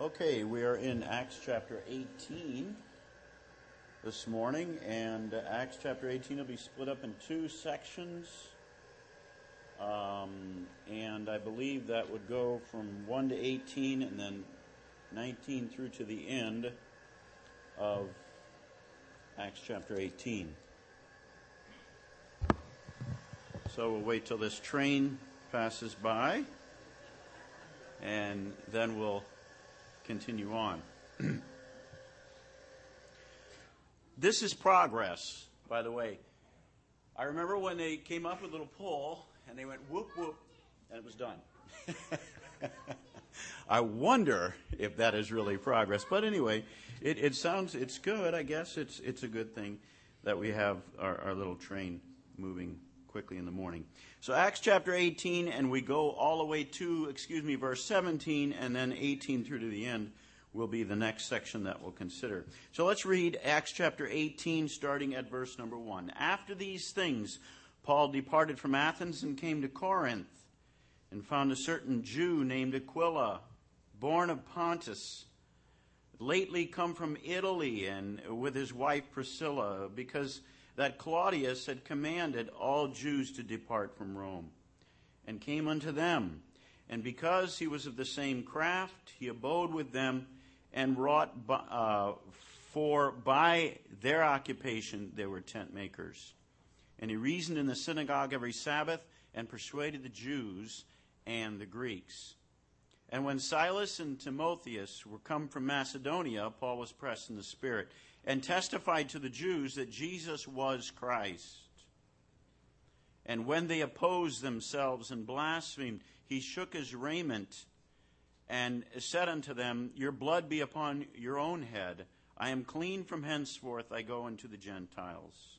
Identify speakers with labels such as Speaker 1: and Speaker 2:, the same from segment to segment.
Speaker 1: Okay, we are in Acts chapter 18 this morning, and Acts chapter 18 will be split up in two sections. Um, and I believe that would go from 1 to 18 and then 19 through to the end of Acts chapter 18. So we'll wait till this train passes by, and then we'll continue on. this is progress, by the way. I remember when they came up with a little pole and they went whoop whoop, and it was done. I wonder if that is really progress. But anyway, it, it, sounds it's good. I guess it's it's a good thing that we have our, our little train moving quickly in the morning. So Acts chapter 18, and we go all the way to, excuse me, verse 17, and then 18 through to the end will be the next section that we'll consider. So let's read Acts chapter 18, starting at verse number 1. After these things, Paul departed from Athens and came to Corinth, and found a certain Jew named Aquila, born of Pontus, lately come from Italy, and with his wife Priscilla, because that Claudius had commanded all Jews to depart from Rome, and came unto them. And because he was of the same craft, he abode with them and wrought, uh, for by their occupation they were tent makers. And he reasoned in the synagogue every Sabbath and persuaded the Jews and the Greeks. And when Silas and Timotheus were come from Macedonia, Paul was pressed in the Spirit and testified to the Jews that Jesus was Christ. And when they opposed themselves and blasphemed, he shook his raiment and said unto them, Your blood be upon your own head. I am clean from henceforth, I go unto the Gentiles.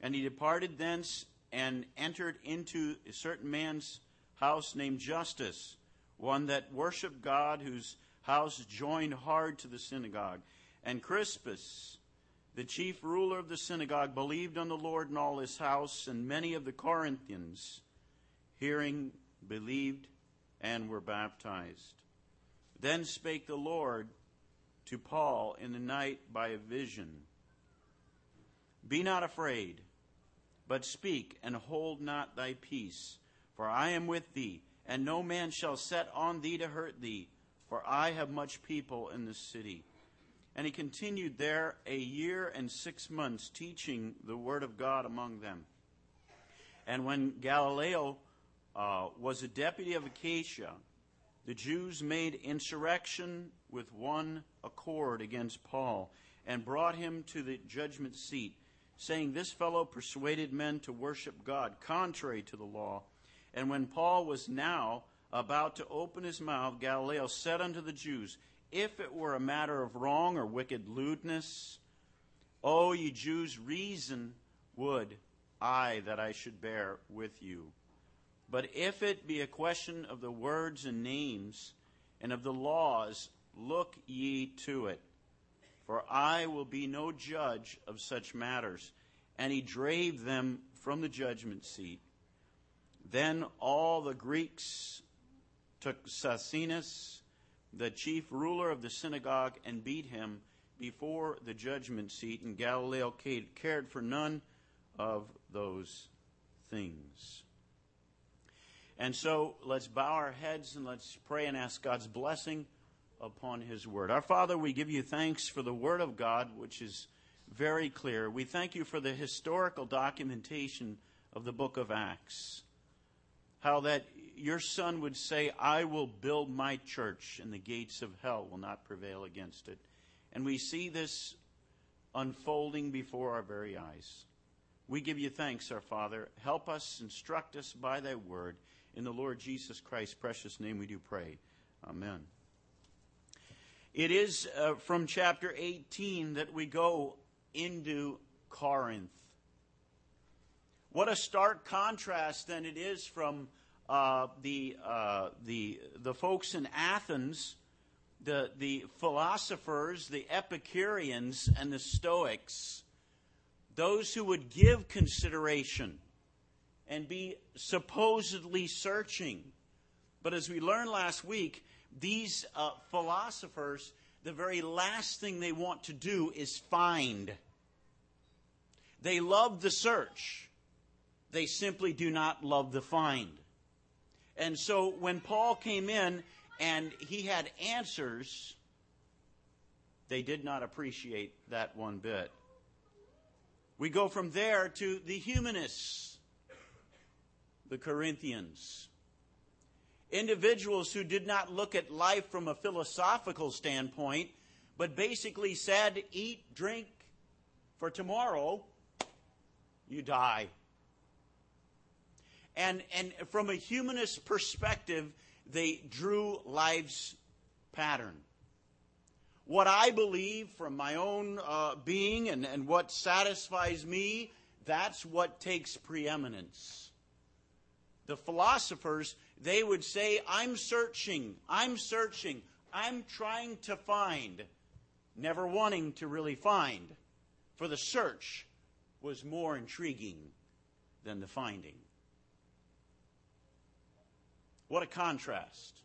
Speaker 1: And he departed thence and entered into a certain man's house named Justus, one that worshipped God, whose house joined hard to the synagogue. And Crispus, the chief ruler of the synagogue, believed on the Lord and all his house, and many of the Corinthians, hearing, believed, and were baptized. Then spake the Lord to Paul in the night by a vision Be not afraid, but speak, and hold not thy peace, for I am with thee, and no man shall set on thee to hurt thee, for I have much people in the city. And he continued there a year and six months, teaching the word of God among them. And when Gallio uh, was a deputy of Achaia, the Jews made insurrection with one accord against Paul and brought him to the judgment seat, saying, This fellow persuaded men to worship God contrary to the law. And when Paul was now about to open his mouth, Gallio said unto the Jews, if it were a matter of wrong or wicked lewdness, O ye Jews, reason would I that I should bear with you. But if it be a question of the words and names and of the laws, look ye to it. For I will be no judge of such matters. And he drave them from the judgment seat. Then all the Greeks took Sosthenes the chief ruler of the synagogue and beat him before the judgment seat, and Gallio cared for none of those things. And so let's bow our heads and let's pray and ask God's blessing upon His Word. Our Father, we give you thanks for the Word of God, which is very clear. We thank you for the historical documentation of the book of Acts. How that your son would say, I will build my church, and the gates of hell will not prevail against it. And we see this unfolding before our very eyes. We give you thanks, our Father. Help us, instruct us by thy word. In the Lord Jesus Christ's precious name we do pray. Amen. It is uh, from chapter 18 that we go into Corinth. What a stark contrast then it is from uh, the, uh, the, the folks in Athens, the, the philosophers, the Epicureans, and the Stoics, those who would give consideration and be supposedly searching. But as we learned last week, these uh, philosophers, the very last thing they want to do is find. They love the search, they simply do not love the find. And so when Paul came in and he had answers, they did not appreciate that one bit. We go from there to the humanists, the Corinthians. Individuals who did not look at life from a philosophical standpoint, but basically said, eat, drink, for tomorrow you die. And, and from a humanist perspective, they drew life's pattern. What I believe from my own uh, being and, and what satisfies me, that's what takes preeminence. The philosophers, they would say, I'm searching, I'm searching, I'm trying to find, never wanting to really find. For the search was more intriguing than the finding. What a contrast.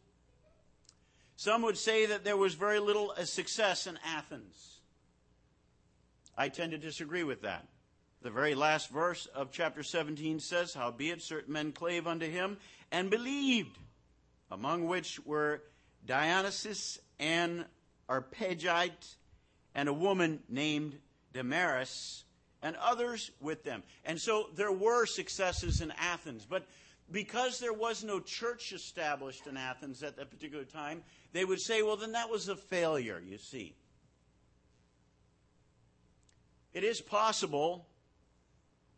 Speaker 1: Some would say that there was very little uh, success in Athens. I tend to disagree with that. The very last verse of chapter 17 says, Howbeit certain men clave unto him and believed, among which were Dionysius and Areopagite, and a woman named Damaris, and others with them. And so there were successes in Athens, but because there was no church established in Athens at that particular time, they would say, well, then that was a failure, you see. It is possible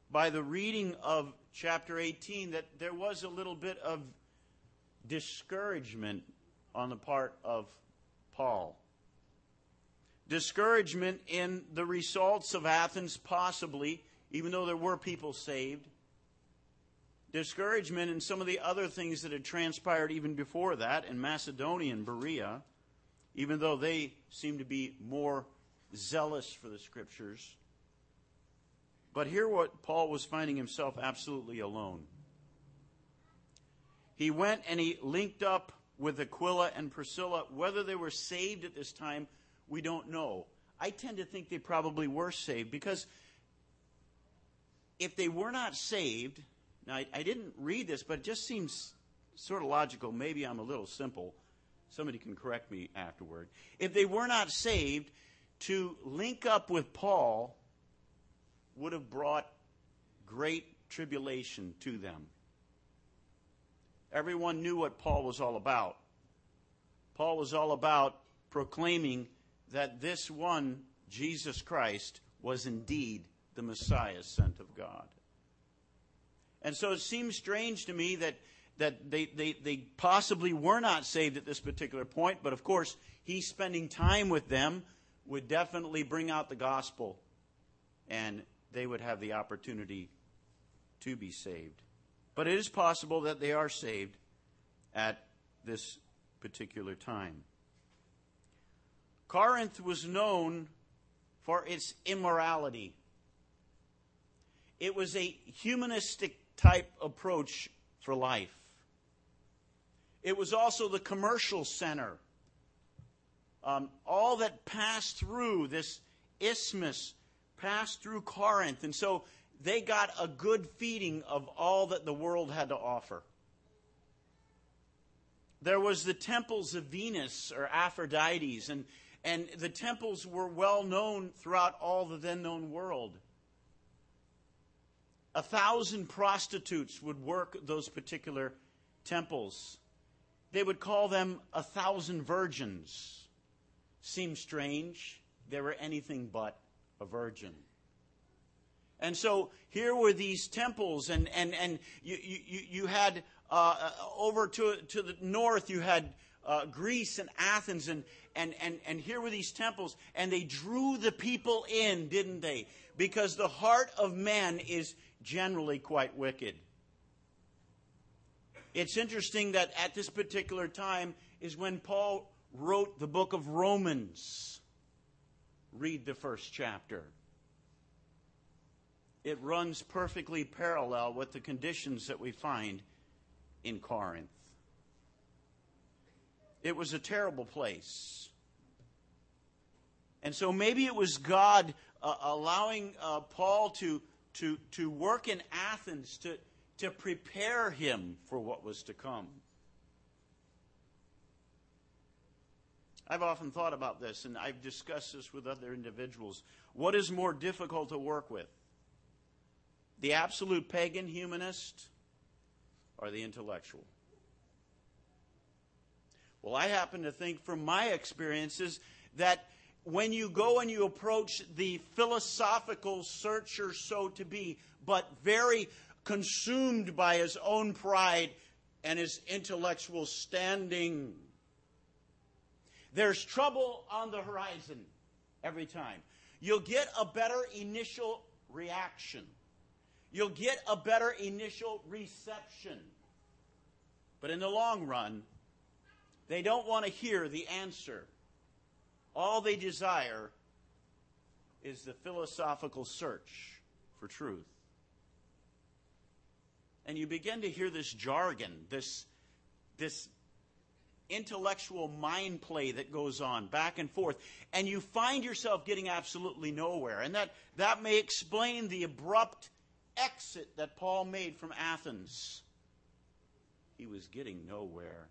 Speaker 1: by the reading of chapter 18 that there was a little bit of discouragement on the part of Paul. Discouragement in the results of Athens, possibly, even though there were people saved discouragement and some of the other things that had transpired even before that in Macedonia and Berea, even though they seemed to be more zealous for the scriptures. But here, what Paul was finding himself absolutely alone. He went and he linked up with Aquila and Priscilla. Whether they were saved at this time, we don't know. I tend to think they probably were saved because if they were not saved, now, I, I didn't read this, but it just seems sort of logical. Maybe I'm a little simple. Somebody can correct me afterward. If they were not saved, to link up with Paul would have brought great tribulation to them. Everyone knew what Paul was all about. Paul was all about proclaiming that this one, Jesus Christ, was indeed the Messiah sent of God. And so it seems strange to me that, that they, they, they possibly were not saved at this particular point, but of course, he spending time with them would definitely bring out the gospel, and they would have the opportunity to be saved. But it is possible that they are saved at this particular time. Corinth was known for its immorality. It was a humanistic type approach for life. It was also the commercial center. Um, all that passed through this isthmus passed through Corinth. And so they got a good feeding of all that the world had to offer. There was the temples of Venus or Aphrodites, and, and the temples were well known throughout all the then known world. A thousand prostitutes would work those particular temples. They would call them a thousand virgins. Seems strange. They were anything but a virgin. And so here were these temples, and, and, and you, you, you had uh, over to, to the north, you had uh, Greece and Athens, and, and, and, and here were these temples, and they drew the people in, didn't they? Because the heart of man is generally quite wicked. It's interesting that at this particular time is when Paul wrote the book of Romans. Read the first chapter. It runs perfectly parallel with the conditions that we find in Corinth. it was a terrible place. And so maybe it was God uh, allowing uh, Paul to, to, to work in Athens to, to prepare him for what was to come. I've often thought about this, and I've discussed this with other individuals. What is more difficult to work with? The absolute pagan humanist or the intellectual? Well, I happen to think from my experiences that when you go and you approach the philosophical searcher, so to be, but very consumed by his own pride and his intellectual standing, there's trouble on the horizon every time. You'll get a better initial reaction. You'll get a better initial reception. But in the long run, they don't want to hear the answer. All they desire is the philosophical search for truth. And you begin to hear this jargon, this, this intellectual mind play that goes on back and forth and you find yourself getting absolutely nowhere. And that that may explain the abrupt exit that Paul made from Athens. He was getting nowhere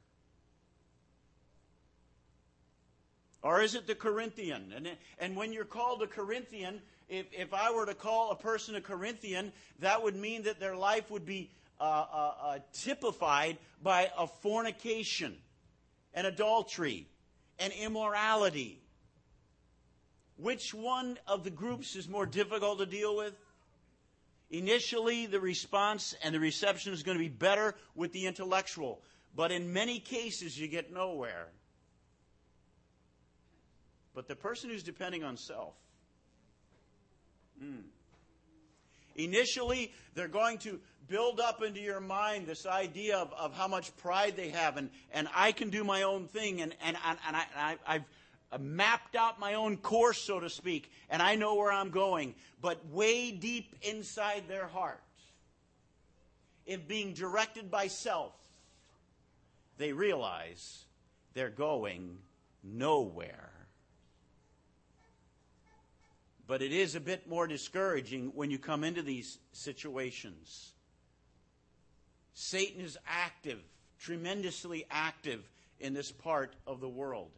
Speaker 1: or is it the Corinthian and and when you're called a Corinthian if if I were to call a person a Corinthian that would mean that their life would be uh, uh, uh, typified by a fornication an adultery an immorality. Which one of the groups is more difficult to deal with? Initially, the response and the reception is going to be better with the intellectual, but in many cases, you get nowhere. But the person who's depending on self, mm, initially, they're going to build up into your mind this idea of, of how much pride they have and, and I can do my own thing and, and, and, and I, I've mapped out my own course, so to speak, and I know where I'm going. But way deep inside their heart, if being directed by self, they realize they're going nowhere. But it is a bit more discouraging when you come into these situations. Satan is active, tremendously active in this part of the world.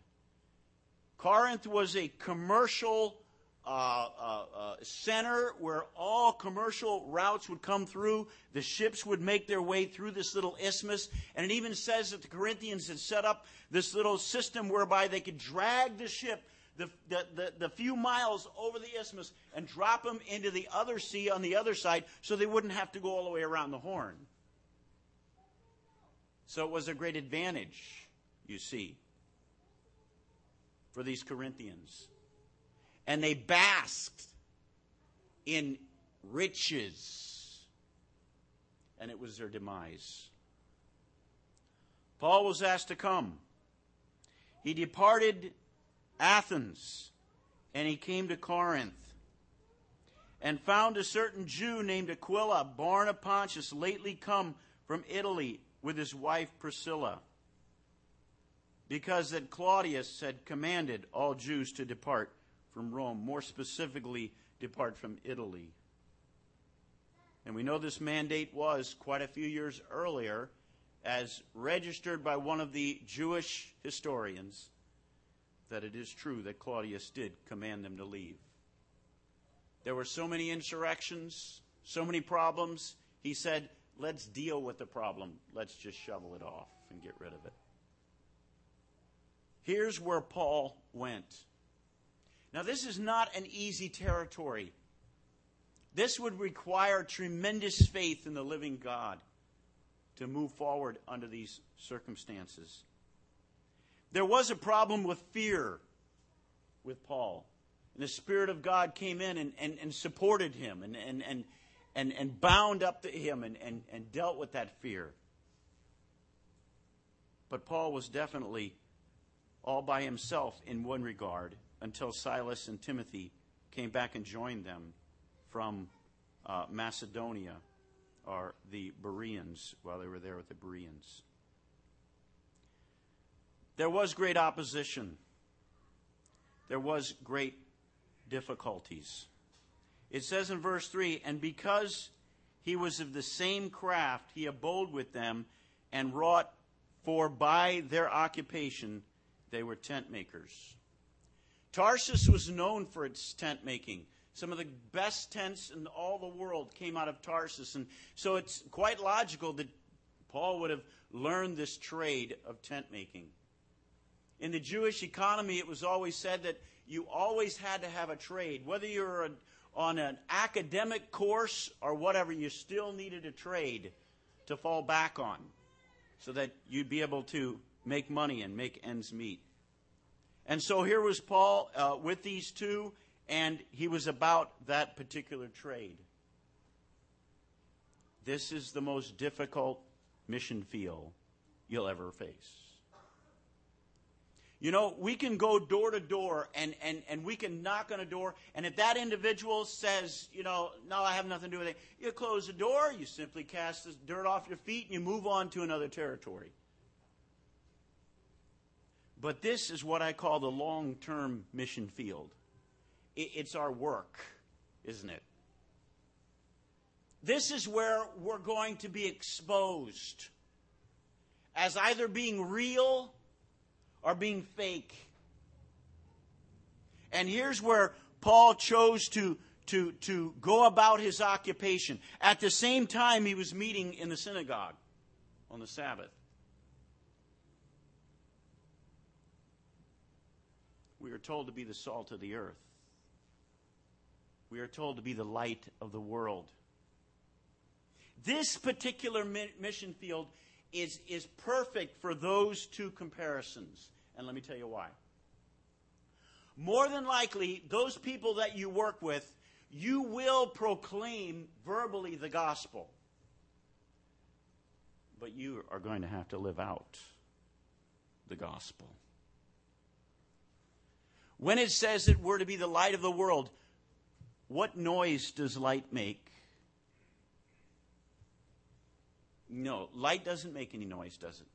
Speaker 1: Corinth was a commercial uh, uh, uh, center where all commercial routes would come through. The ships would make their way through this little isthmus. And it even says that the Corinthians had set up this little system whereby they could drag the ship the, the, the, the, few miles over the isthmus and drop them into the other sea on the other side so they wouldn't have to go all the way around the horn. So it was a great advantage, you see, for these Corinthians. And they basked in riches. And it was their demise. Paul was asked to come. He departed Athens and he came to Corinth and found a certain Jew named Aquila, born of Pontus, lately come from Italy with his wife Priscilla, because that Claudius had commanded all Jews to depart from Rome, more specifically, depart from Italy. And we know this mandate was quite a few years earlier, as registered by one of the Jewish historians, that it is true that Claudius did command them to leave. There were so many insurrections, so many problems. He said, let's deal with the problem. Let's just shovel it off and get rid of it. Here's where Paul went. Now, this is not an easy territory. This would require tremendous faith in the living God to move forward under these circumstances. There was a problem with fear with Paul. And the Spirit of God came in and, and, and supported him and, and, and, and, and bound up to him and, and, and dealt with that fear. But Paul was definitely all by himself in one regard until Silas and Timothy came back and joined them from uh, Macedonia or the Bereans while they were there with the Bereans. There was great opposition. There was great difficulties. It says in verse 3 And because he was of the same craft, he abode with them and wrought, for by their occupation they were tent makers. Tarsus was known for its tent making. Some of the best tents in all the world came out of Tarsus. And so it's quite logical that Paul would have learned this trade of tent making. In the Jewish economy, it was always said that you always had to have a trade. Whether you're a, on an academic course or whatever, you still needed a trade to fall back on so that you'd be able to make money and make ends meet. And so here was Paul uh, with these two, and he was about that particular trade. This is the most difficult mission field you'll ever face. You know, we can go door to door and, and, and we can knock on a door, and if that individual says, you know, no, I have nothing to do with it, you close the door, you simply cast the dirt off your feet, and you move on to another territory. But this is what I call the long term mission field. It's our work, isn't it? This is where we're going to be exposed as either being real or being fake. And here's where Paul chose to, to, to go about his occupation. At the same time, he was meeting in the synagogue on the Sabbath. We are told to be the salt of the earth. We are told to be the light of the world. This particular mission field is, is perfect for those two comparisons. And let me tell you why. More than likely, those people that you work with, you will proclaim verbally the gospel. But you are going to have to live out the gospel. When it says that we're to be the light of the world, what noise does light make? No, light doesn't make any noise, does it?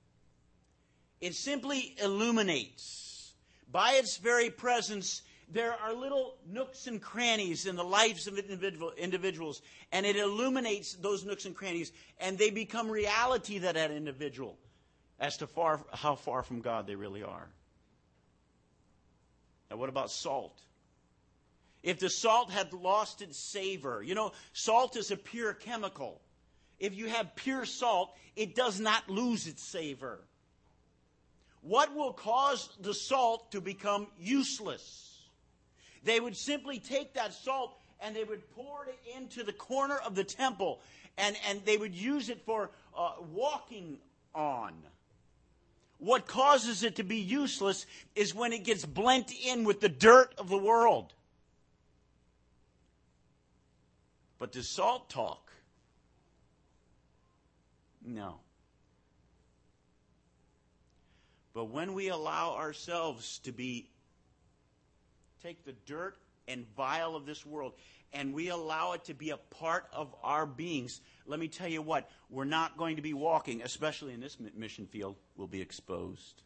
Speaker 1: It simply illuminates. By its very presence, there are little nooks and crannies in the lives of individual, individuals, and it illuminates those nooks and crannies, and they become reality to that individual as to far, how far from God they really are. Now, what about salt? If the salt had lost its savor, you know, salt is a pure chemical. If you have pure salt, it does not lose its savor. What will cause the salt to become useless? They would simply take that salt and they would pour it into the corner of the temple and, and they would use it for uh, walking on. What causes it to be useless is when it gets blent in with the dirt of the world. But does salt talk? No. But when we allow ourselves to be, take the dirt and vile of this world, and we allow it to be a part of our beings, let me tell you what, we're not going to be walking, especially in this mission field, we'll be exposed.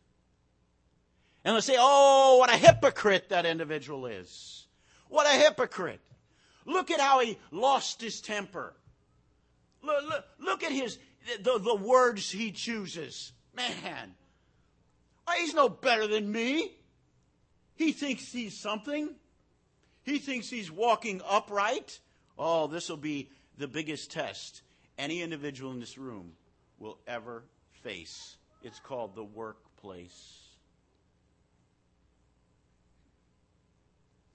Speaker 1: And let's say, oh, what a hypocrite that individual is. What a hypocrite. Look at how he lost his temper. Look, look, look at his, the, the words he chooses. Man, he's no better than me. He thinks he's something. He thinks he's walking upright. Oh, this will be the biggest test any individual in this room will ever face. It's called the workplace.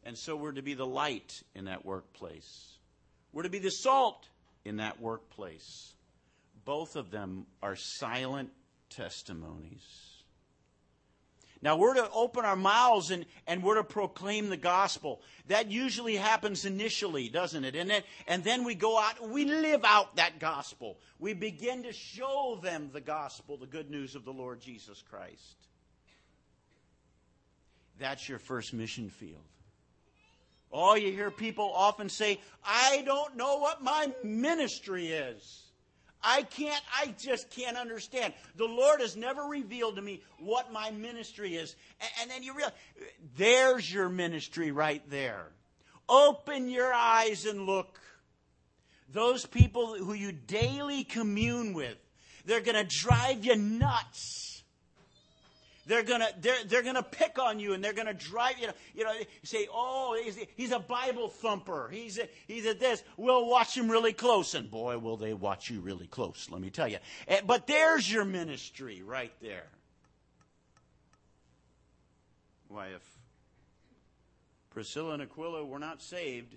Speaker 1: And so we're to be the light in that workplace. We're to be the salt in that workplace. Both of them are silent testimonies. Now, we're to open our mouths and, and we're to proclaim the gospel. That usually happens initially, doesn't it? And then, and then we go out we live out that gospel. We begin to show them the gospel, the good news of the Lord Jesus Christ. That's your first mission field. Oh, you hear people often say, I don't know what my ministry is. I can't, I just can't understand. The Lord has never revealed to me what my ministry is. And, then you realize, there's your ministry right there. Open your eyes and look. Those people who you daily commune with, they're going to drive you nuts they're gonna they're, they're gonna pick on you and they're gonna drive you know you know say oh he's, he's a Bible thumper. He's a, he's a this. We'll watch him really close and boy will they watch you really close let me tell you eh, but there's your ministry right there. Why if Priscilla and Aquila were not saved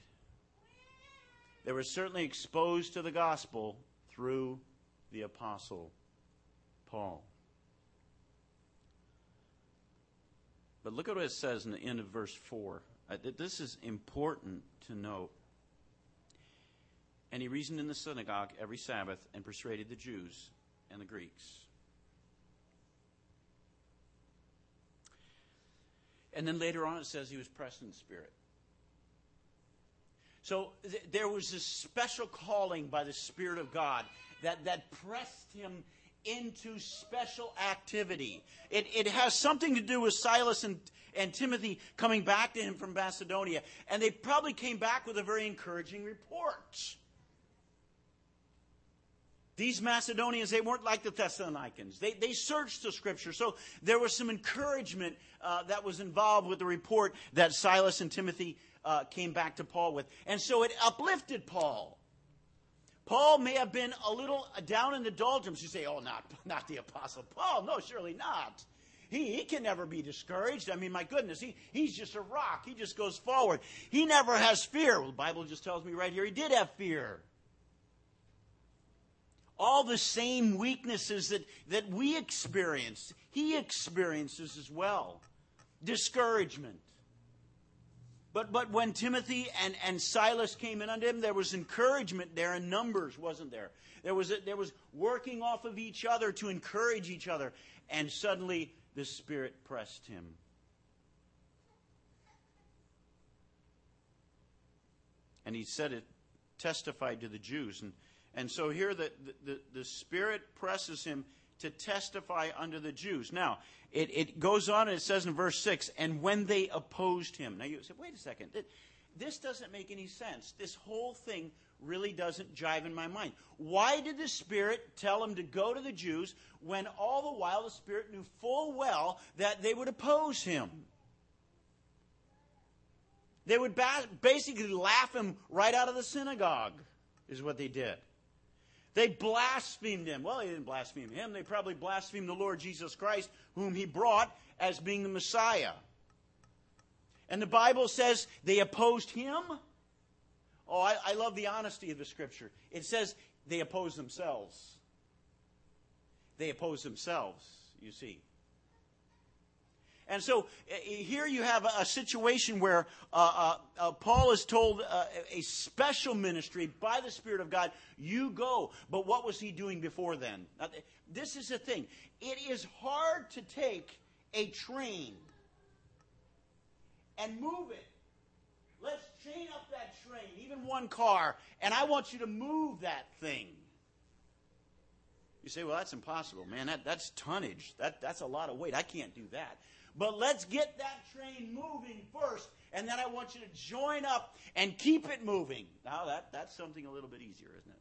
Speaker 1: they were certainly exposed to the gospel through the apostle Paul But look at what it says in the end of verse 4. Uh, this is important to note. And he reasoned in the synagogue every Sabbath and persuaded the Jews and the Greeks. And then later on it says he was pressed in spirit. So th- there was this special calling by the Spirit of God that, that pressed him into special activity. It, it has something to do with Silas and, and Timothy coming back to him from Macedonia. And they probably came back with a very encouraging report. These Macedonians, they weren't like the Thessalonians. They, they searched the scripture. So there was some encouragement uh, that was involved with the report that Silas and Timothy uh, came back to Paul with. And so it uplifted Paul. Paul may have been a little down in the doldrums. You say, oh, not, not the Apostle Paul. No, surely not. He, he can never be discouraged. I mean, my goodness, he, he's just a rock. He just goes forward. He never has fear. Well, the Bible just tells me right here he did have fear. All the same weaknesses that, that we experience, he experiences as well. Discouragement, but, but when Timothy and, and Silas came in unto him, there was encouragement there in numbers, wasn't there? There was, a, there was working off of each other to encourage each other. And suddenly the Spirit pressed him. And he said it, testified to the Jews. And, and so here the, the, the Spirit presses him to testify unto the Jews. Now, it, it goes on and it says in verse 6, and when they opposed him. Now you say, wait a second, this doesn't make any sense. This whole thing really doesn't jive in my mind. Why did the Spirit tell him to go to the Jews when all the while the Spirit knew full well that they would oppose him? They would basically laugh him right out of the synagogue, is what they did. They blasphemed him. Well, they didn't blaspheme him. They probably blasphemed the Lord Jesus Christ, whom he brought as being the Messiah. And the Bible says they opposed him. Oh, I, I love the honesty of the scripture. It says they opposed themselves. They opposed themselves, you see. And so uh, here you have a, situation where uh, uh, uh, Paul is told uh, a special ministry by the Spirit of God, you go. But what was he doing before then? This is the thing. It is hard to take a train and move it. Let's chain up that train, even one car, and I want you to move that thing. You say, well, that's impossible, man. That, that's tonnage. That, that's a lot of weight. I can't do that. But let's get that train moving first, and then I want you to join up and keep it moving. Now, that, that's something a little bit easier, isn't it?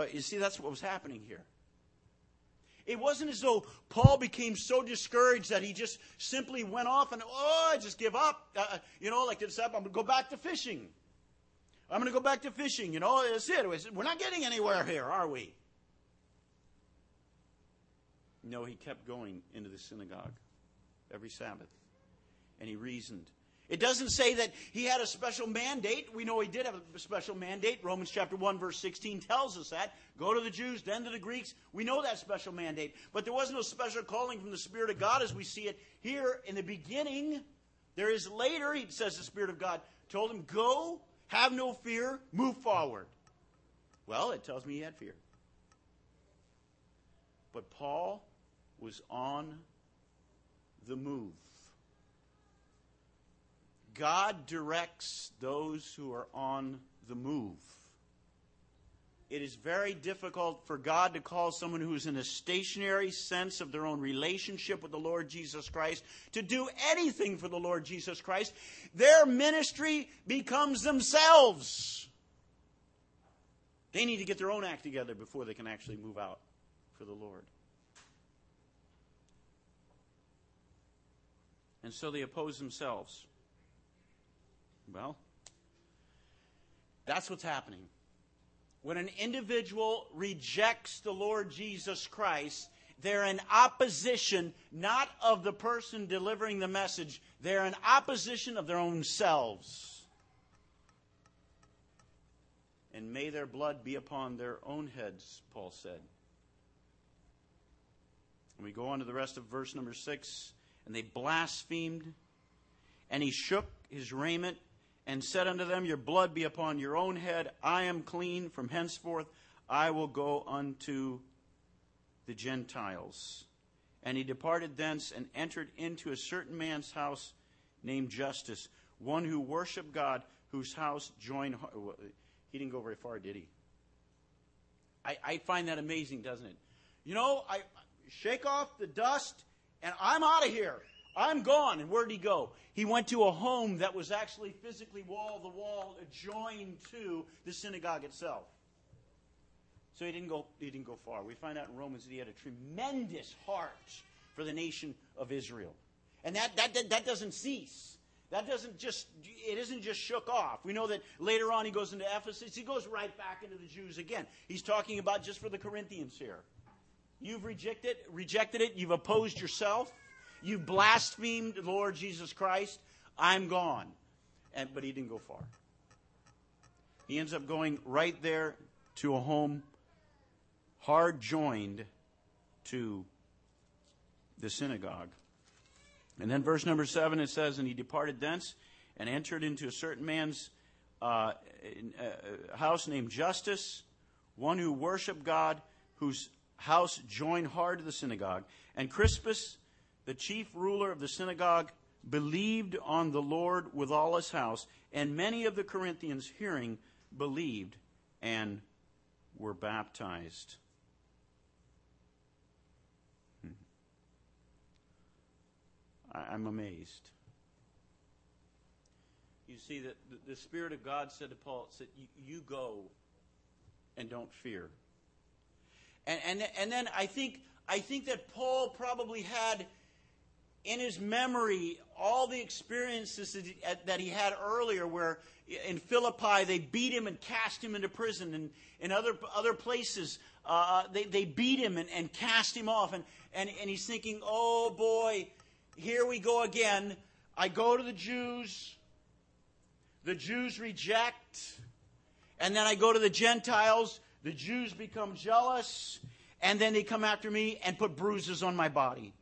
Speaker 1: Uh, you see, that's what was happening here. It wasn't as though Paul became so discouraged that he just simply went off and, oh, I just give up. Uh, uh you know, like this up, I'm going to go back to fishing. I'm going to go back to fishing. You know, that's it. We're not getting anywhere here, are we? No, he kept going into the synagogue every Sabbath. And he reasoned. It doesn't say that he had a special mandate. We know he did have a special mandate. Romans chapter 1 verse 16 tells us that. Go to the Jews, then to the Greeks. We know that special mandate. But there was no special calling from the Spirit of God as we see it here in the beginning. There is later, he says the Spirit of God told him, go, have no fear, move forward. Well, it tells me he had fear. But Paul was on the move. God directs those who are on the move. it is very difficult for God to call someone who's in a stationary sense of their own relationship with the Lord Jesus Christ to do anything for the Lord Jesus Christ. Their ministry becomes themselves. They need to get their own act together before they can actually move out for the Lord. And so they oppose themselves. Well, that's what's happening. When an individual rejects the Lord Jesus Christ, they're in opposition not of the person delivering the message, they're in opposition of their own selves. And may their blood be upon their own heads, Paul said. And we go on to the rest of verse number 6. And they blasphemed, and he shook his raiment and said unto them, Your blood be upon your own head. I am clean. From henceforth I will go unto the Gentiles. And he departed thence and entered into a certain man's house named Justus, one who worshiped God, whose house joined. He didn't go very far, did he? I, I find that amazing, doesn't it? You know, I shake off the dust and I'm out of here. I'm gone. And where did he go? He went to a home that was actually physically wall to wall adjoined to the synagogue itself. So he didn't go he didn't go far. We find out in Romans that he had a tremendous heart for the nation of Israel. And that that that, that doesn't cease. That doesn't just it isn't just shook off. We know that later on he goes into Ephesus, he goes right back into the Jews again. He's talking about just for the Corinthians here. You've rejected rejected it, you've opposed yourself. You've blasphemed the Lord Jesus Christ. I'm gone. And, but he didn't go far. He ends up going right there to a home hard joined to the synagogue. And then verse number seven it says, And he departed thence and entered into a certain man's uh, uh, house named Justus, one who worshiped God, whose house joined hard to the synagogue. And Crispus, the chief ruler of the synagogue, believed on the Lord with all his house, and many of the Corinthians, hearing, believed and were baptized. Hmm. I'm amazed. You see, that the Spirit of God said to Paul, said, You go and don't fear. And, and, and then I think, I think that Paul probably had in his memory all the experiences that he, had earlier, where in Philippi they beat him and cast him into prison, and in other other places uh, they they beat him and, and cast him off, and, and and he's thinking, oh boy, here we go again. I go to the Jews, the Jews reject, and then I go to the Gentiles. The Jews become jealous, and then they come after me and put bruises on my body.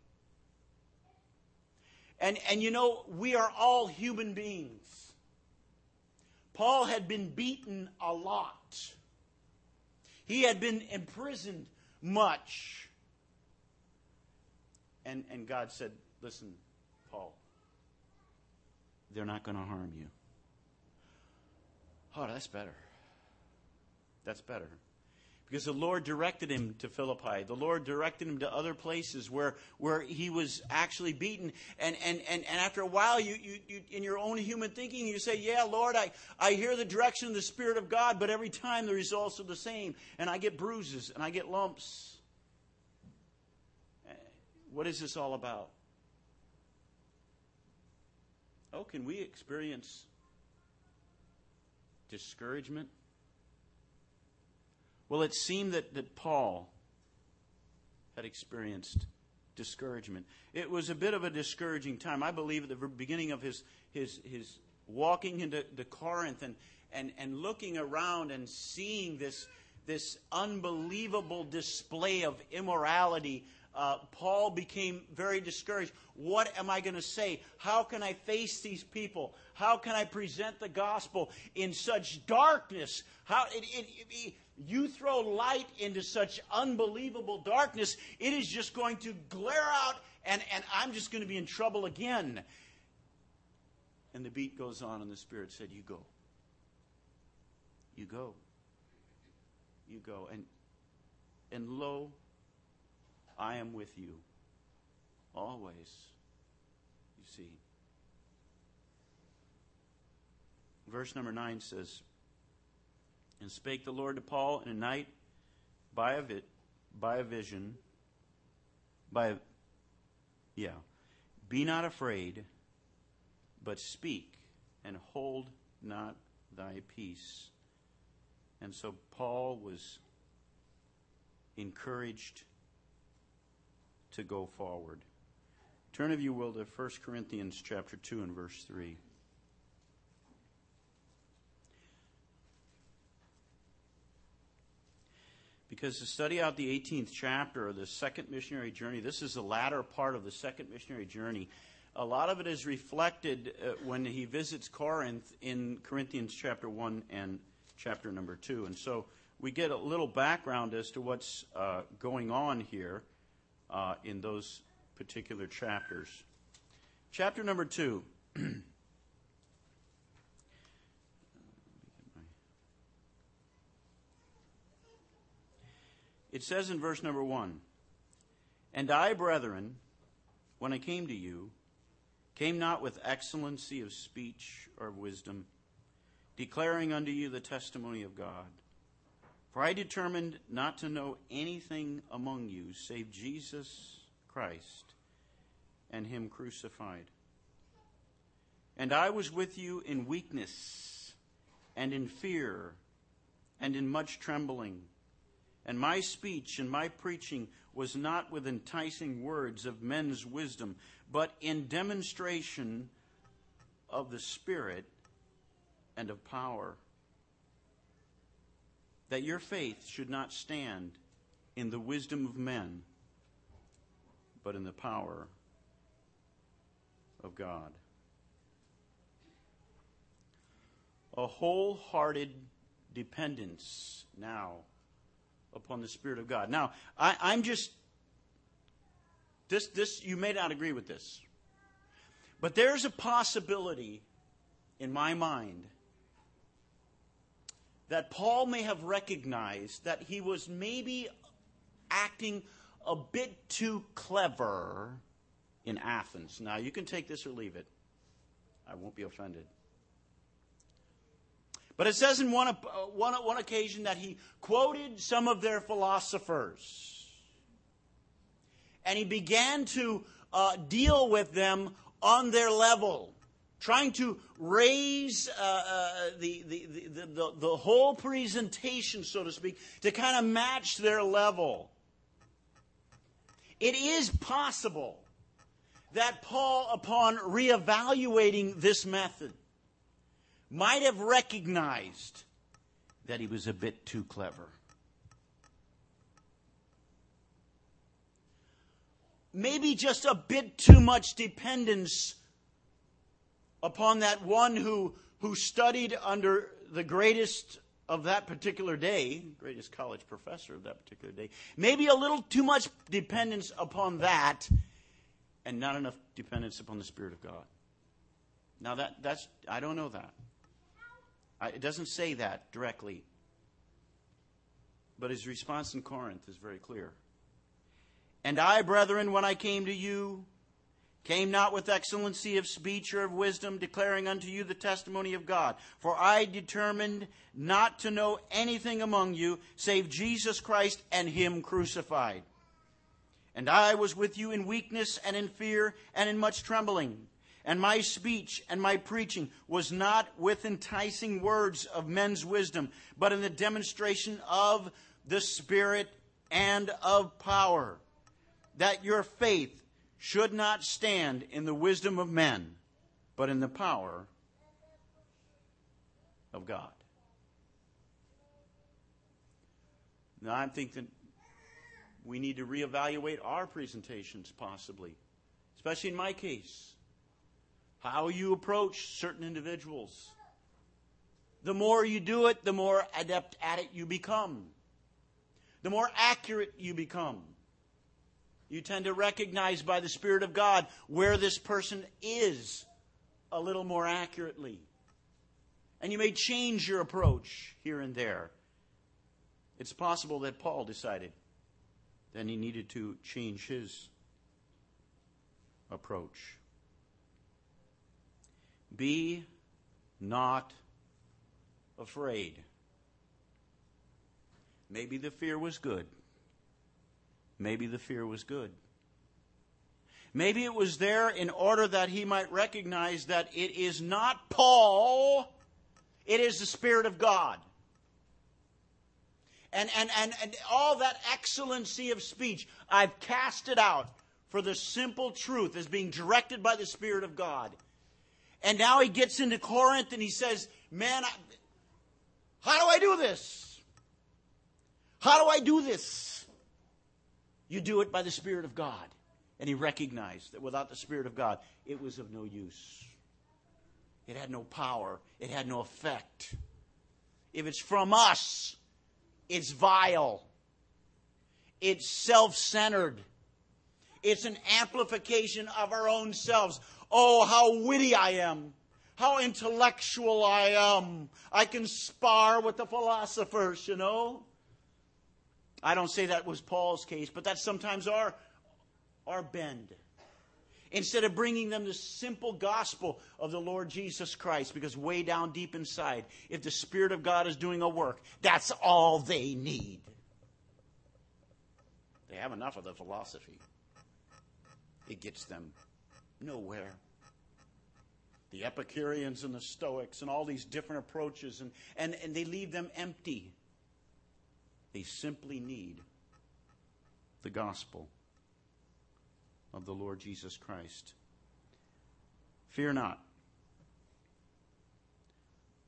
Speaker 1: And, and you know, we are all human beings. Paul had been beaten a lot, he had been imprisoned much. And, and God said, Listen, Paul, they're not going to harm you. Oh, that's better. That's better because the Lord directed him to Philippi. The Lord directed him to other places where, where he was actually beaten. And, and, and, and after a while, you, you, you, in your own human thinking, you say, Yeah, Lord, I, I hear the direction of the Spirit of God, but every time the results are the same. And I get bruises and I get lumps. Eh, what is this all about? Oh, can we experience discouragement? Well, it seemed that, that Paul had experienced discouragement. It was a bit of a discouraging time. I believe at the beginning of his, his, his walking into the Corinth and, and, and looking around and seeing this, this unbelievable display of immorality uh, Paul became very discouraged. What am I going to say? How can I face these people? How can I present the gospel in such darkness? How it, it, it, you throw light into such unbelievable darkness, it is just going to glare out, and, and I'm just going to be in trouble again. And the beat goes on, and the Spirit said, You go. You go. you go. And, and lo, I am with you always, you see. Verse number 9 says, And spake the Lord to Paul in a night by a, vi- by a vision, by a, yeah, be not afraid, but speak and hold not thy peace. And so Paul was encouraged to go forward. Turn, if you will, to 1 Corinthians chapter 2 and verse 3. Because to study out the 18th chapter of the second missionary journey, this is the latter part of the second missionary journey. A lot of it is reflected uh, when he visits Corinth in Corinthians chapter 1 and chapter number 2. And so we get a little background as to what's uh, going on here uh, in those particular chapters. Chapter number 2. It says in verse number one, And I, brethren, when I came to you, came not with excellency of speech or of wisdom, declaring unto you the testimony of God. For I determined not to know anything among you save Jesus Christ and Him crucified. And I was with you in weakness and in fear and in much trembling. And my speech and my preaching was not with enticing words of men's wisdom, but in demonstration of the Spirit and of power. That your faith should not stand in the wisdom of men, but in the power of God. A wholehearted dependence now upon the Spirit of God. Now, I, am just this this you may not agree with this. But there's a possibility in my mind that Paul may have recognized that he was maybe acting a bit too clever in Athens. Now, you can take this or leave it. I won't be offended. But it says in one, uh, one, one occasion that he quoted some of their philosophers. And he began to uh, deal with them on their level, trying to raise uh, uh, the, the, the, the, the whole presentation, so to speak, to kind of match their level. It is possible that Paul, upon reevaluating this method, might have recognized that he was a bit too clever. Maybe just a bit too much dependence upon that one who, who studied under the greatest of that particular day, greatest college professor of that particular day. Maybe a little too much dependence upon that and not enough dependence upon the Spirit of God. Now that that's I don't know that. It doesn't say that directly. But his response in Corinth is very clear. And I, brethren, when I came to you, came not with excellency of speech or of wisdom, declaring unto you the testimony of God. For I determined not to know anything among you save Jesus Christ and Him crucified. And I was with you in weakness and in fear and in much trembling. And my speech and my preaching was not with enticing words of men's wisdom, but in the demonstration of the Spirit and of power, that your faith should not stand in the wisdom of men, but in the power of God. Now, I think that we need to reevaluate our presentations, possibly, especially in my case how you approach certain individuals. The more you do it, the more adept at it you become. The more accurate you become. You tend to recognize by the Spirit of God where this person is a little more accurately. And you may change your approach here and there It's possible that Paul decided then he needed to change his approach. Be not afraid. Maybe the fear was good. Maybe the fear was good. Maybe it was there in order that he might recognize that it is not Paul, it is the Spirit of God. And, and, and, and all that excellency of speech, I've cast it out for the simple truth as being directed by the Spirit of God. And now he gets into Corinth and he says, Man, I, how do I do this? How do I do this? You do it by the Spirit of God. And he recognized that without the Spirit of God, it was of no use. It had no power, it had no effect. If it's from us, it's vile, it's self centered, it's an amplification of our own selves. Oh, how witty I am. How intellectual I am. I can spar with the philosophers, you know. I don't say that was Paul's case, but that's sometimes our, our bend. Instead of bringing them the simple gospel of the Lord Jesus Christ, because way down deep inside, if the Spirit of God is doing a work, that's all they need. They have enough of the philosophy, it gets them nowhere. The Epicureans and the Stoics and all these different approaches, and, and, and they leave them empty. They simply need the gospel of the Lord Jesus Christ. Fear not.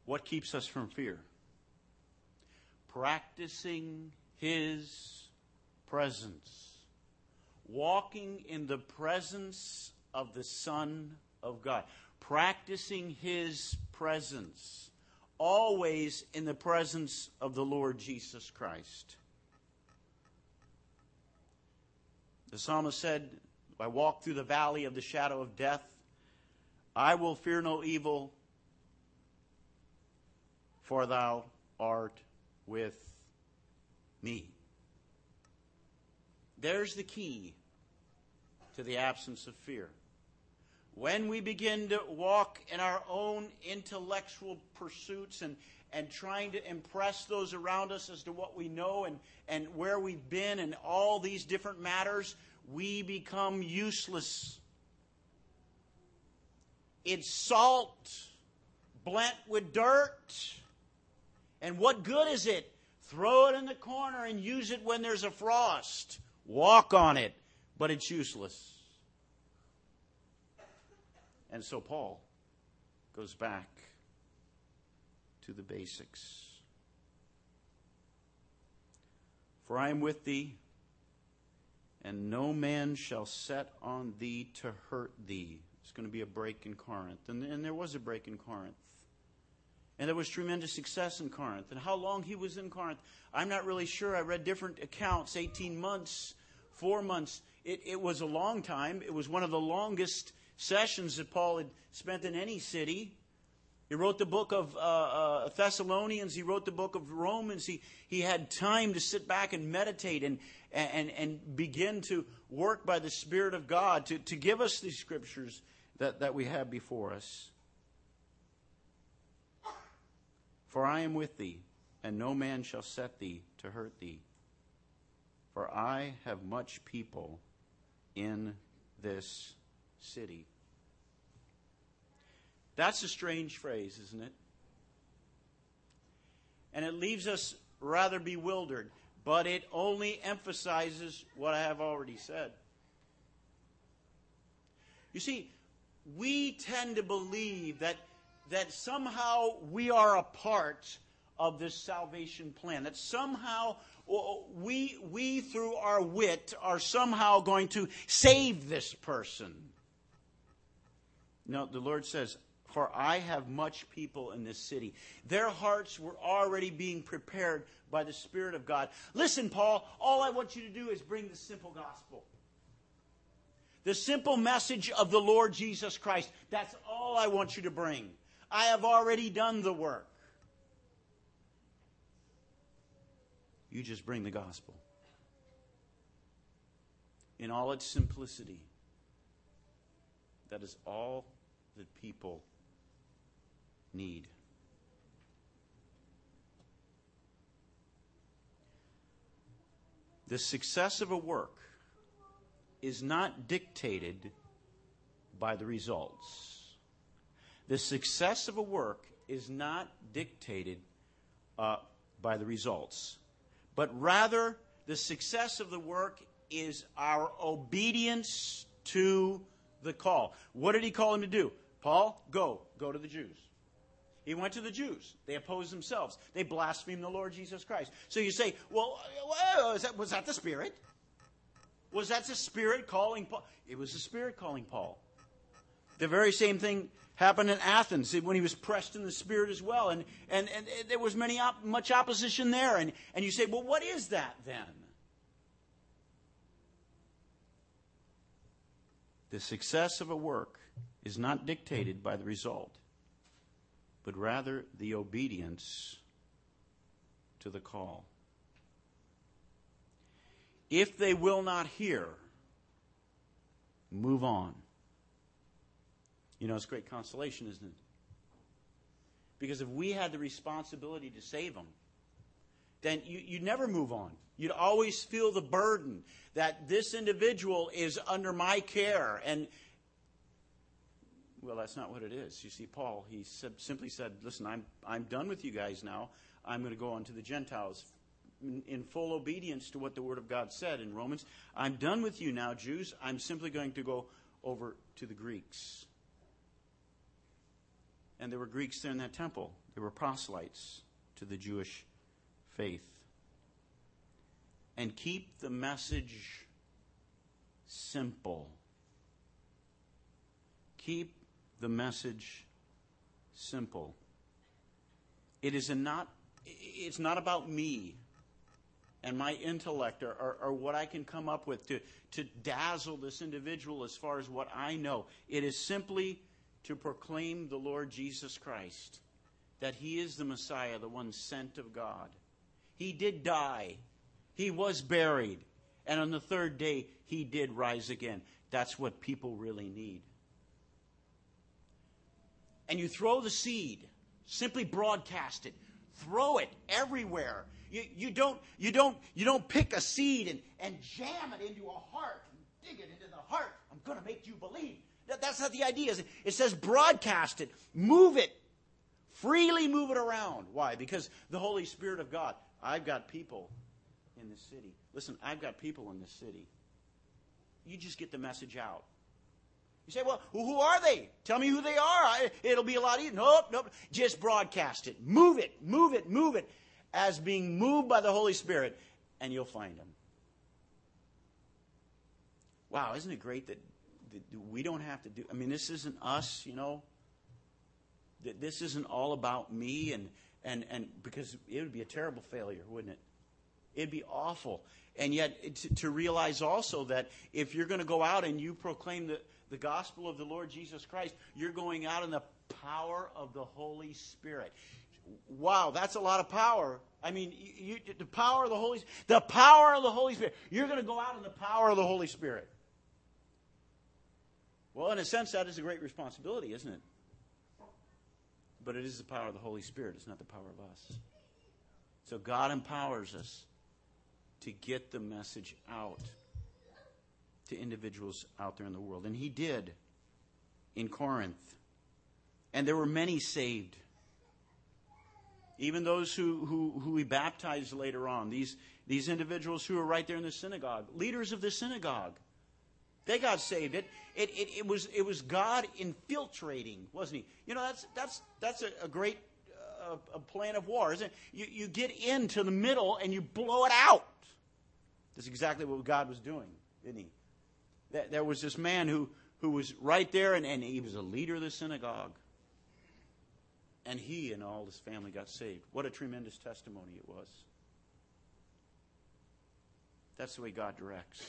Speaker 1: What keeps us from fear? Practicing His presence. Walking in the presence of the Son of God. Practicing His presence. Always in the presence of the Lord Jesus Christ. The psalmist said, I walk through the valley of the shadow of death, I will fear no evil, for thou art with me. There's the key to the absence of fear. When we begin to walk in our own intellectual pursuits and, and trying to impress those around us as to what we know and, and where we've been and all these different matters, we become useless. It's salt blent with dirt. And what good is it? Throw it in the corner and use it when there's a frost. Walk on it, but it's useless. And so Paul goes back to the basics. For I am with thee and no man shall set on thee to hurt thee. It's going to be a break in Corinth. And, and there was a break in Corinth. And there was tremendous success in Corinth. And how long he was in Corinth, I'm not really sure. I read different accounts 18 months, four months. It, it was a long time. It was one of the longest sessions that Paul had spent in any city. He wrote the book of uh, uh, Thessalonians. He wrote the book of Romans. He, he had time to sit back and meditate and, and, and begin to work by the Spirit of God to, to give us these scriptures that, that we have before us. For I am with thee, and no man shall set thee to hurt thee. For I have much people in this city. That's a strange phrase, isn't it? And it leaves us rather bewildered, but it only emphasizes what I have already said. You see, we tend to believe that, that somehow we are a part of this salvation plan, that somehow we, we, through our wit, are somehow going to save this person. No, the Lord says, for I have much people in this city. Their hearts were already being prepared by the Spirit of God. Listen, Paul, all I want you to do is bring the simple gospel. The simple message of the Lord Jesus Christ. That's all I want you to bring. I have already done the work. You just bring the gospel in all its simplicity. That is all that people need. The success of a work is not dictated by the results. The success of a work is not dictated uh, by the results, but rather the success of the work is our obedience to the call. What did he call him to do? Paul, go. Go to the Jews. He went to the Jews. They opposed themselves. They blasphemed the Lord Jesus Christ. So you say, well, was that, was that the Spirit? Was that the Spirit calling Paul? It was the Spirit calling Paul. The very same thing happened in Athens when he was pressed in the Spirit as well. And, and, and there was many op- much opposition there. And, and you say, well, what is that then? The success of a work is not dictated by the result, but rather the obedience to the call. If they will not hear, move on. You know, it's great consolation, isn't it? Because if we had the responsibility to save them, then you, you'd never move on. You'd always feel the burden that this individual is under my care. And, well, that's not what it is. You see, Paul, he simply said, Listen, I'm, I'm done with you guys now. I'm going to go on to the Gentiles in, in full obedience to what the Word of God said in Romans. I'm done with you now, Jews. I'm simply going to go over to the Greeks. And there were Greeks there in that temple. There were proselytes to the Jewish faith. And keep the message simple. Keep the message simple. It is not it's not about me and my intellect or, or, or, what I can come up with to, to dazzle this individual as far as what I know. It is simply to proclaim the Lord Jesus Christ, that He is the Messiah, the one sent of God. He did die, He was buried, and on the third day, He did rise again. That's what people really need. And you throw the seed, simply broadcast it, throw it everywhere you, you, don't, you, don't, you don't pick a seed and, and jam it into a heart and dig it into the heart. I'm going to make you believe. That, that's not the idea. It says broadcast it, move it, freely move it around. Why? Because the Holy Spirit of God. I've got people in this city. Listen, I've got people in this city. You just get the message out. You say, well, who are they? Tell me who they are. it'll be a lot easier. Nope, nope. Just broadcast it. Move it, move it, move it as being moved by the Holy Spirit, and you'll find them. Wow, isn't it great that, that we don't have to do? I mean, this isn't us, you know. That this isn't all about me, and and and because it would be a terrible failure, wouldn't it? It'd be awful. And yet, to, to realize also that if you're going to go out and you proclaim the, the gospel of the Lord Jesus Christ, you're going out in the power of the Holy Spirit wow, that's a lot of power. I mean, you, you, the power of the Holy the power of the Holy Spirit. You're going to go out in the power of the Holy Spirit. Well, in a sense, that is a great responsibility, isn't it? But it is the power of the Holy Spirit. It's not the power of us. So God empowers us to get the message out to individuals out there in the world. And He did in Corinth. And there were many saved even those who, who, who he baptized later on, these, these individuals who were right there in the synagogue, leaders of the synagogue, they got saved. It, it, it, it was, it was God infiltrating, wasn't he? You know, that's, that's, that's a, a great uh, a plan of war, isn't it? You, you get into the middle and you blow it out. That's exactly what God was doing, didn't he? There was this man who, who was right there, and, and he was a leader of the synagogue. And he and all his family got saved. What a tremendous testimony it was. That's the way God directs.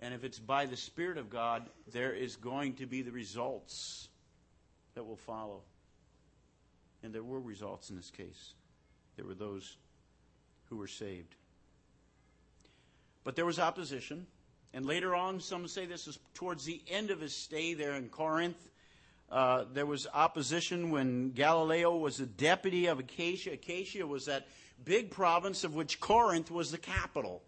Speaker 1: And if it's by the Spirit of God, there is going to be the results that will follow. And there were results in this case. There were those who were saved. But there was opposition. And later on, some say this is towards the end of his stay there in Corinth. Uh, there was opposition when Gallio was a deputy of Achaia. Achaia was that big province of which Corinth was the capital.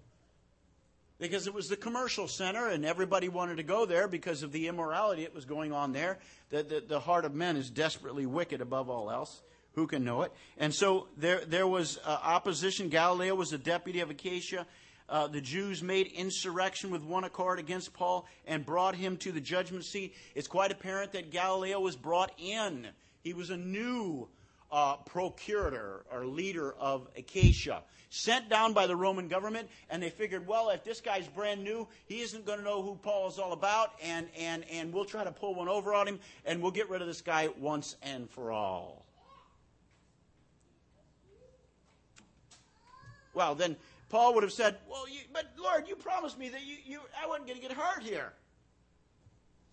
Speaker 1: Because it was the commercial center and everybody wanted to go there because of the immorality that was going on there. The, the, the heart of men is desperately wicked above all else. Who can know it? And so there, there was uh, opposition. Gallio was a deputy of Achaia uh, the Jews made insurrection with one accord against Paul and brought him to the judgment seat. It's quite apparent that Gallio was brought in. He was a new uh, procurator or leader of Achaia, sent down by the Roman government, and they figured, well, if this guy's brand new, he isn't going to know who Paul is all about, and, and, and we'll try to pull one over on him, and we'll get rid of this guy once and for all. Well, then Paul would have said, Well, you, but Lord, you promised me that you, you, I wasn't going to get hurt here.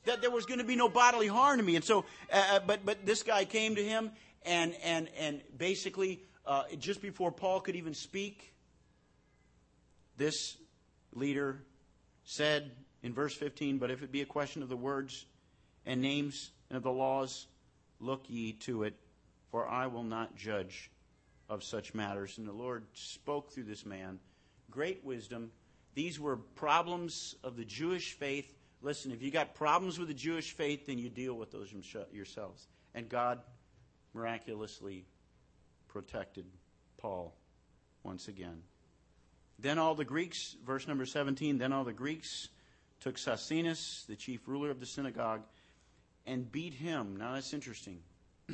Speaker 1: That there was going to be no bodily harm to me. And so, uh, uh, but, but this guy came to him, and, and, and basically, uh, just before Paul could even speak, this leader said in verse 15, But if it be a question of the words and names and of the laws, look ye to it, for I will not judge of such matters. And the Lord spoke through this man great wisdom. These were problems of the Jewish faith. Listen, if you got problems with the Jewish faith, then you deal with those yourselves. And God miraculously protected Paul once again. Then all the Greeks, verse number 17, then all the Greeks took Sosthenes, the chief ruler of the synagogue, and beat him. Now that's interesting.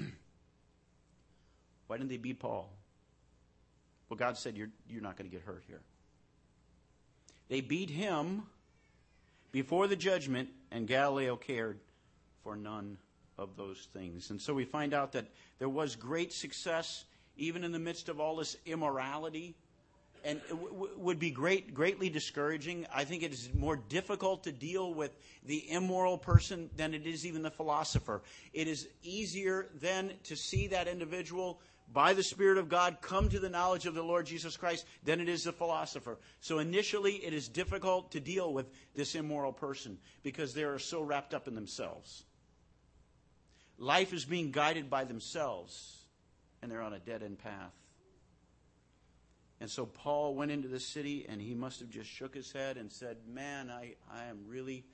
Speaker 1: Why didn't they beat Paul? Well, God said, You're, you're not going to get hurt here. They beat him before the judgment, and Gallio cared for none of those things. And so we find out that there was great success even in the midst of all this immorality and it w- would be great, greatly discouraging. I think it is more difficult to deal with the immoral person than it is even the philosopher. It is easier then to see that individual by the Spirit of God come to the knowledge of the Lord Jesus Christ than it is the philosopher. So initially, it is difficult to deal with this immoral person because they are so wrapped up in themselves. Life is being guided by themselves, and they're on a dead end path. And so Paul went into the city, and he must have just shook his head and said, Man, I, I am really,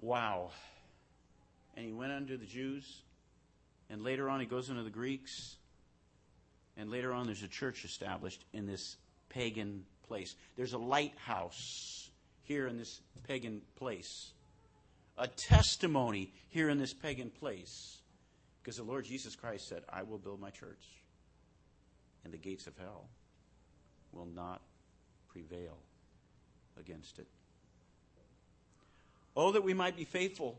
Speaker 1: wow. And he went unto the Jews, and later on he goes into the Greeks and later on, there's a church established in this pagan place. There's a lighthouse here in this pagan place, a testimony here in this pagan place. Because the Lord Jesus Christ said, I will build my church, and the gates of hell will not prevail against it. Oh, that we might be faithful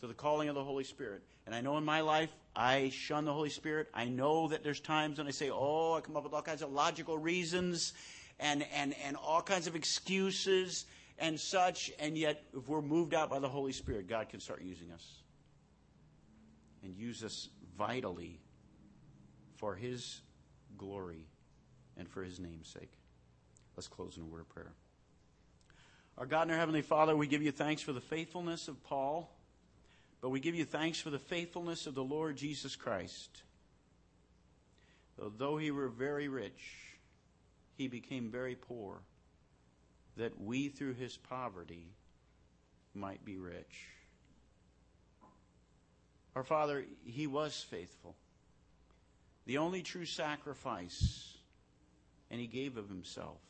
Speaker 1: to the calling of the Holy Spirit. And I know in my life, I shun the Holy Spirit. I know that there's times when I say, oh, I come up with all kinds of logical reasons and, and, and all kinds of excuses and such. And yet, if we're moved out by the Holy Spirit, God can start using us and use us vitally for His glory and for His name's sake. Let's close in a word of prayer. Our God and our Heavenly Father, we give you thanks for the faithfulness of Paul. But we give you thanks for the faithfulness of the Lord Jesus Christ. Though he were very rich, he became very poor, that we through his poverty might be rich. Our Father, he was faithful, the only true sacrifice, and he gave of himself.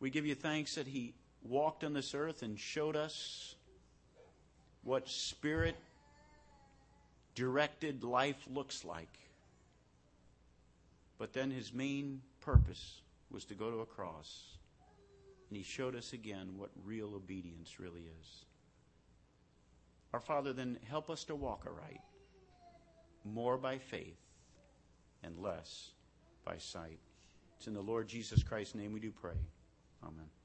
Speaker 1: We give you thanks that he walked on this earth and showed us what spirit directed life looks like. But then his main purpose was to go to a cross. And he showed us again what real obedience really is. Our Father, then help us to walk aright, more by faith and less by sight. It's in the Lord Jesus Christ's name we do pray. Amen.